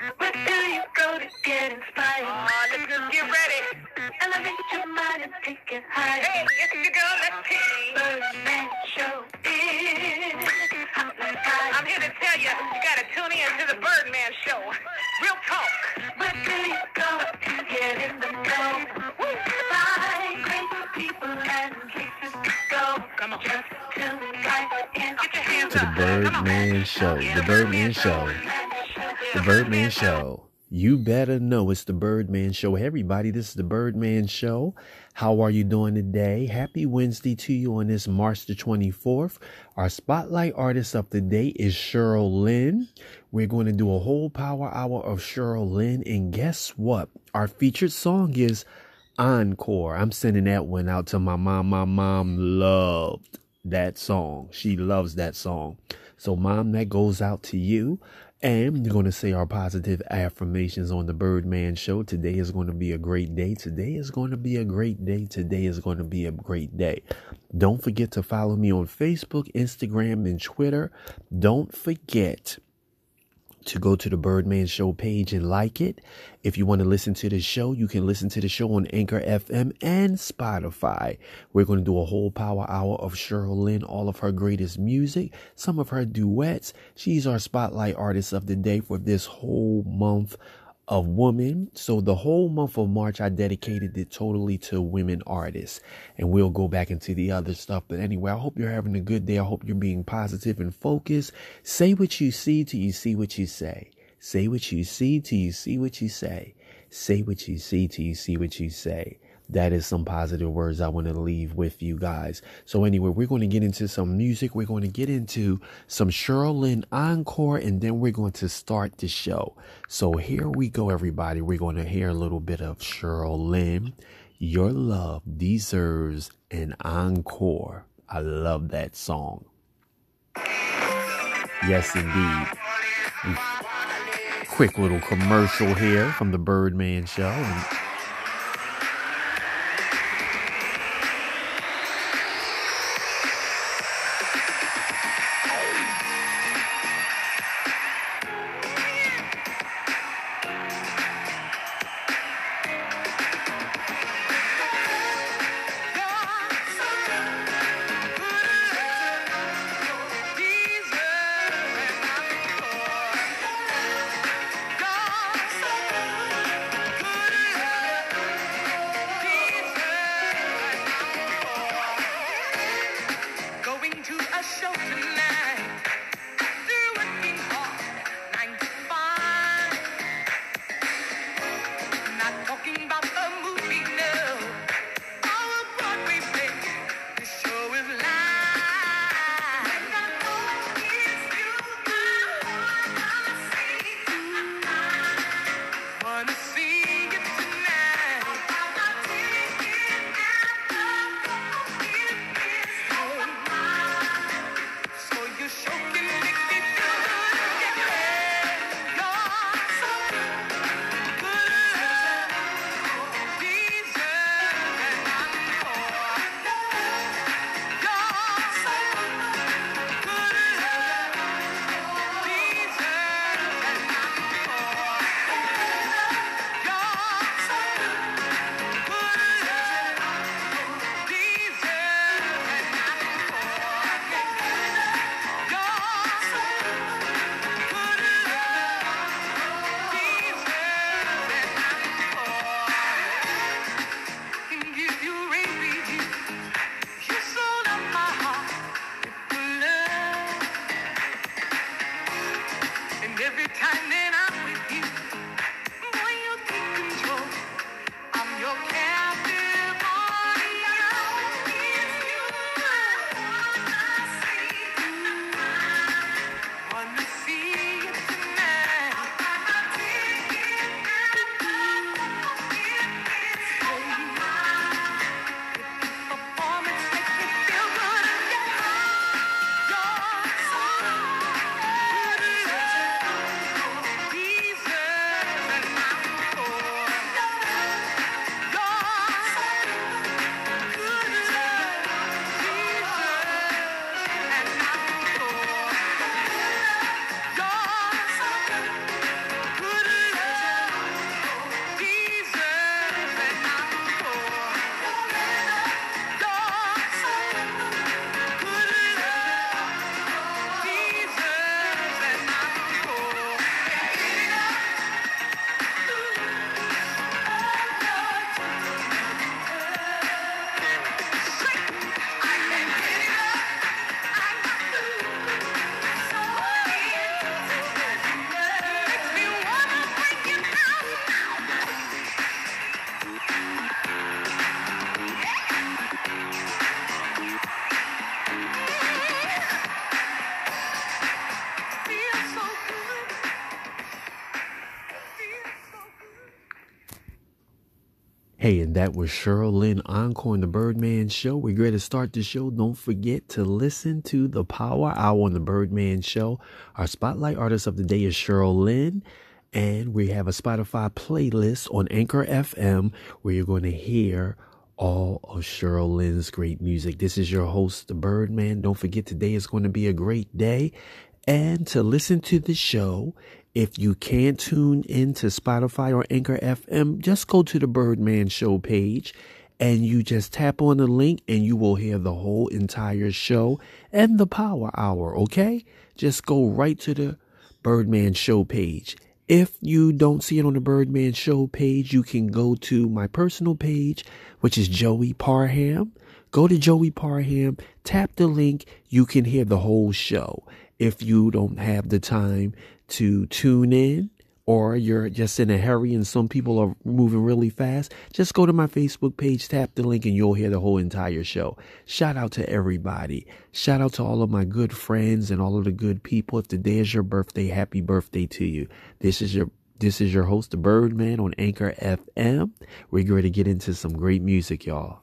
Where do you go to get inspired? Oh, let's just get ready. Elevate your mind and take it higher. Hey, yes, you go. Let's see. Birdman Show is hypnotized. I'm here to tell you, you got to tune in to the Birdman Show. Real talk. Where do you go to get in the know? We find great people and places to go. Come on. Just tune right in. Get your hands to the up. Come on. Birdman Show. The Birdman Show. The Birdman Show. You better know it's the Birdman Show. Hey, everybody, this is the Birdman Show. How are you doing today? Happy Wednesday to you on this March the 24th. Our spotlight artist of the day is Cheryl Lynn. We're going to do a whole power hour of Cheryl Lynn. And guess what? Our featured song is Encore. I'm sending that one out to my mom. My mom loved that song. She loves that song. So, mom, that goes out to you. And you're going to say our positive affirmations on the Birdman Show. Today is going to be a great day. Today is going to be a great day. Today is going to be a great day. Don't forget to follow me on Facebook, Instagram, and Twitter. Don't forget to go to the Birdman Show page and like it. If you want to listen to the show, you can listen to the show on Anchor FM and Spotify. We're going to do a whole power hour of Cheryl Lynn, all of her greatest music, some of her duets. She's our spotlight artist of the day for this whole month of women. So the whole month of March, I dedicated it totally to women artists. And we'll go back into the other stuff. But anyway, I hope you're having a good day. I hope you're being positive and focused. Say what you see till you see what you say. Say what you see till you see what you say. Say what you see till you see what you say that is some positive words I want to leave with you guys. So anyway, we're going to get into some music. We're going to get into some Cheryl Lynn encore, and then we're going to start the show. So here we go, everybody. We're going to hear a little bit of Cheryl Lynn. Your love deserves an encore. I love that song. Yes, indeed. Quick little commercial here from the Birdman Show. And Every time that Hey, and that was Cheryl Lynn Encore on the Birdman Show. We're going to start the show. Don't forget to listen to the Power Hour on the Birdman Show. Our spotlight artist of the day is Cheryl Lynn. And we have a Spotify playlist on Anchor FM where you're going to hear all of Cheryl Lynn's great music. This is your host, the Birdman. Don't forget today is going to be a great day. And to listen to the show, if you can't tune into Spotify or Anchor FM, just go to the Birdman Show page and you just tap on the link and you will hear the whole entire show and the Power Hour, okay? Just go right to the Birdman Show page. If you don't see it on the Birdman Show page, you can go to my personal page, which is Joey Parham. Go to Joey Parham, tap the link, you can hear the whole show. If you don't have the time to tune in, or you're just in a hurry and some people are moving really fast, just go to my Facebook page, tap the link, and you'll hear the whole entire show. Shout out to everybody. Shout out to all of my good friends and all of the good people. If today is your birthday, happy birthday to you. This is your this is your host, the Birdman on Anchor FM. We're going to get into some great music, y'all.